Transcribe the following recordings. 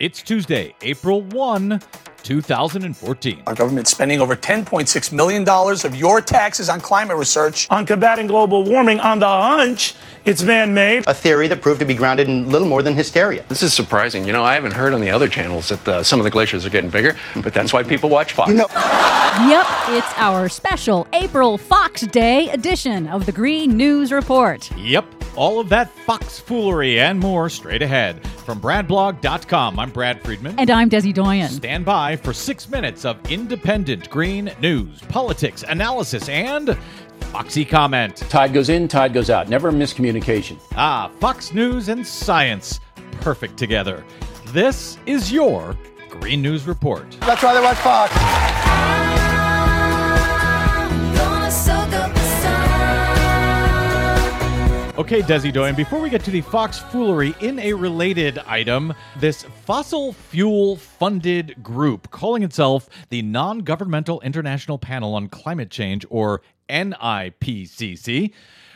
It's Tuesday, April 1, 2014. Our government's spending over $10.6 million of your taxes on climate research. On combating global warming on the hunch it's man made. A theory that proved to be grounded in little more than hysteria. This is surprising. You know, I haven't heard on the other channels that uh, some of the glaciers are getting bigger, but that's why people watch Fox. You know- yep, it's our special April Fox Day edition of the Green News Report. Yep, all of that fox foolery and more straight ahead. From BradBlog.com, I'm Brad Friedman. And I'm Desi Doyen. Stand by for six minutes of independent green news, politics, analysis, and Foxy comment. Tide goes in, tide goes out. Never miscommunication. Ah, Fox News and science. Perfect together. This is your Green News Report. That's why they watch Fox. Okay, Desi Doyen, before we get to the Fox foolery, in a related item, this fossil fuel funded group calling itself the Non Governmental International Panel on Climate Change, or NIPCC,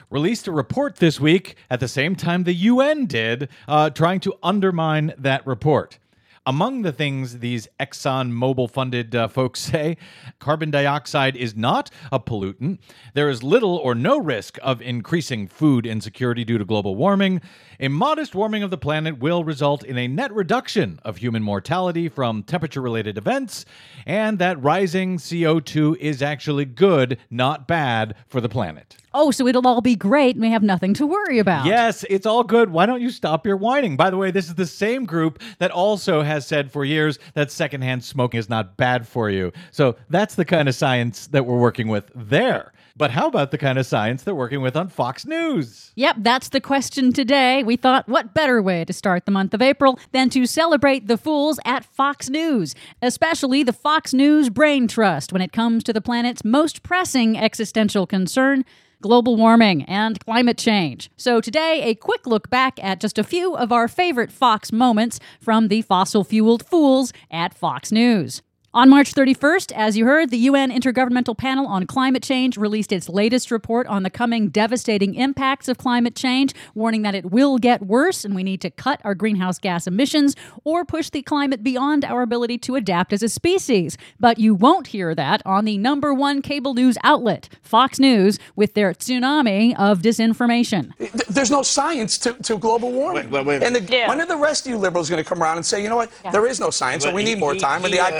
released a report this week at the same time the UN did, uh, trying to undermine that report. Among the things these Exxon Mobil funded uh, folks say, carbon dioxide is not a pollutant. There is little or no risk of increasing food insecurity due to global warming. A modest warming of the planet will result in a net reduction of human mortality from temperature related events, and that rising CO2 is actually good, not bad, for the planet. Oh, so it'll all be great and we have nothing to worry about. Yes, it's all good. Why don't you stop your whining? By the way, this is the same group that also has said for years that secondhand smoking is not bad for you. So that's the kind of science that we're working with there. But how about the kind of science they're working with on Fox News? Yep, that's the question today. We thought, what better way to start the month of April than to celebrate the fools at Fox News, especially the Fox News Brain Trust when it comes to the planet's most pressing existential concern global warming and climate change. So, today, a quick look back at just a few of our favorite Fox moments from the fossil fueled fools at Fox News. On March 31st, as you heard, the UN Intergovernmental Panel on Climate Change released its latest report on the coming devastating impacts of climate change, warning that it will get worse and we need to cut our greenhouse gas emissions or push the climate beyond our ability to adapt as a species. But you won't hear that on the number one cable news outlet, Fox News, with their tsunami of disinformation. There's no science to, to global warming. Wait, wait, wait. And the, yeah. when are the rest of you liberals going to come around and say, you know what, yeah. there is no science, and we need more time, and the uh,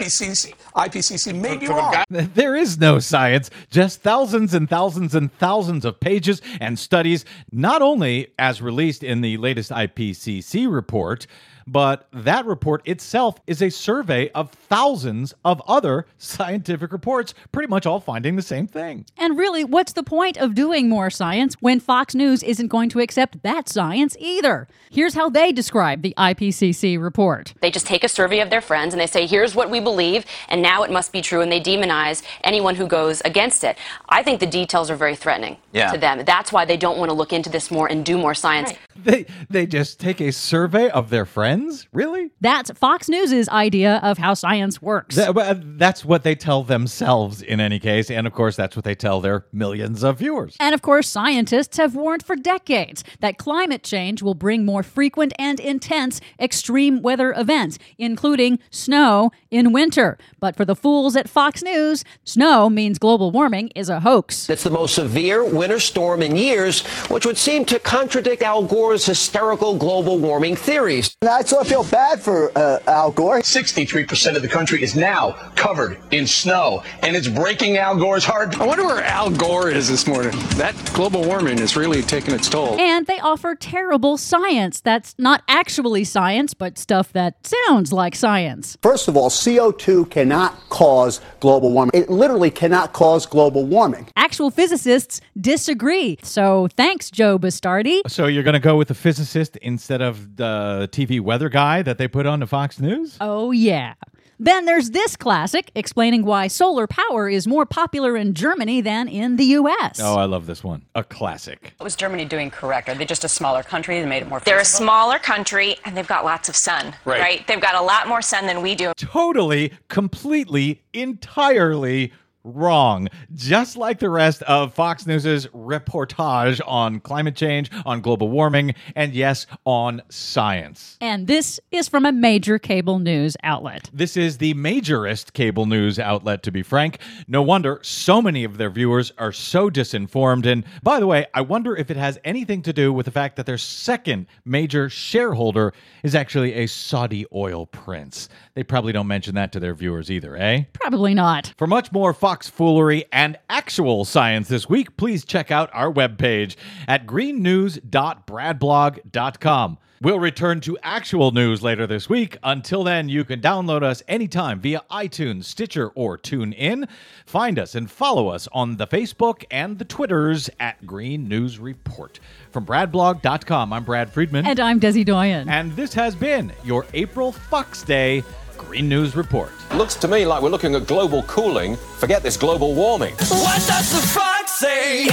IPCC IPCC may be wrong. There is no science, just thousands and thousands and thousands of pages and studies, not only as released in the latest IPCC report but that report itself is a survey of thousands of other scientific reports, pretty much all finding the same thing. And really, what's the point of doing more science when Fox News isn't going to accept that science either? Here's how they describe the IPCC report. They just take a survey of their friends and they say, here's what we believe, and now it must be true, and they demonize anyone who goes against it. I think the details are very threatening yeah. to them. That's why they don't want to look into this more and do more science. Right. They, they just take a survey of their friends friends? Really? That's Fox News's idea of how science works. That, that's what they tell themselves in any case. And of course, that's what they tell their millions of viewers. And of course, scientists have warned for decades that climate change will bring more frequent and intense extreme weather events, including snow in winter. But for the fools at Fox News, snow means global warming is a hoax. It's the most severe winter storm in years, which would seem to contradict Al Gore's hysterical global warming theories. I sort I feel bad for uh, Al Gore. 63% of the country is now covered in snow, and it's breaking Al Gore's heart. I wonder where Al Gore is this morning. That global warming is really taking its toll. And they offer terrible science that's not actually science, but stuff that sounds like science. First of all, CO2 cannot cause global warming. It literally cannot cause global warming. Actual physicists disagree. So thanks, Joe Bastardi. So you're going to go with the physicist instead of the TV weather weather guy that they put on the Fox News? Oh, yeah. Then there's this classic explaining why solar power is more popular in Germany than in the US. Oh, I love this one. A classic. What was Germany doing correct? Are they just a smaller country that made it more They're a smaller country and they've got lots of sun, right. right? They've got a lot more sun than we do. Totally, completely, entirely wrong. Just like the rest of Fox News's reportage on climate change, on global warming, and yes, on science. And this is from a major cable news outlet. This is the majorist cable news outlet, to be frank. No wonder so many of their viewers are so disinformed. And by the way, I wonder if it has anything to do with the fact that their second major shareholder is actually a Saudi oil prince. They probably don't mention that to their viewers either, eh? Probably not. For much more Fox foolery and actual science this week, please check out our webpage at greennews.bradblog.com. We'll return to actual news later this week. Until then, you can download us anytime via iTunes, Stitcher, or TuneIn. Find us and follow us on the Facebook and the Twitters at Green News Report. From bradblog.com, I'm Brad Friedman. And I'm Desi Doyen. And this has been your April Fox Day Green News Report. Looks to me like we're looking at global cooling. Forget this global warming. What does the fox say?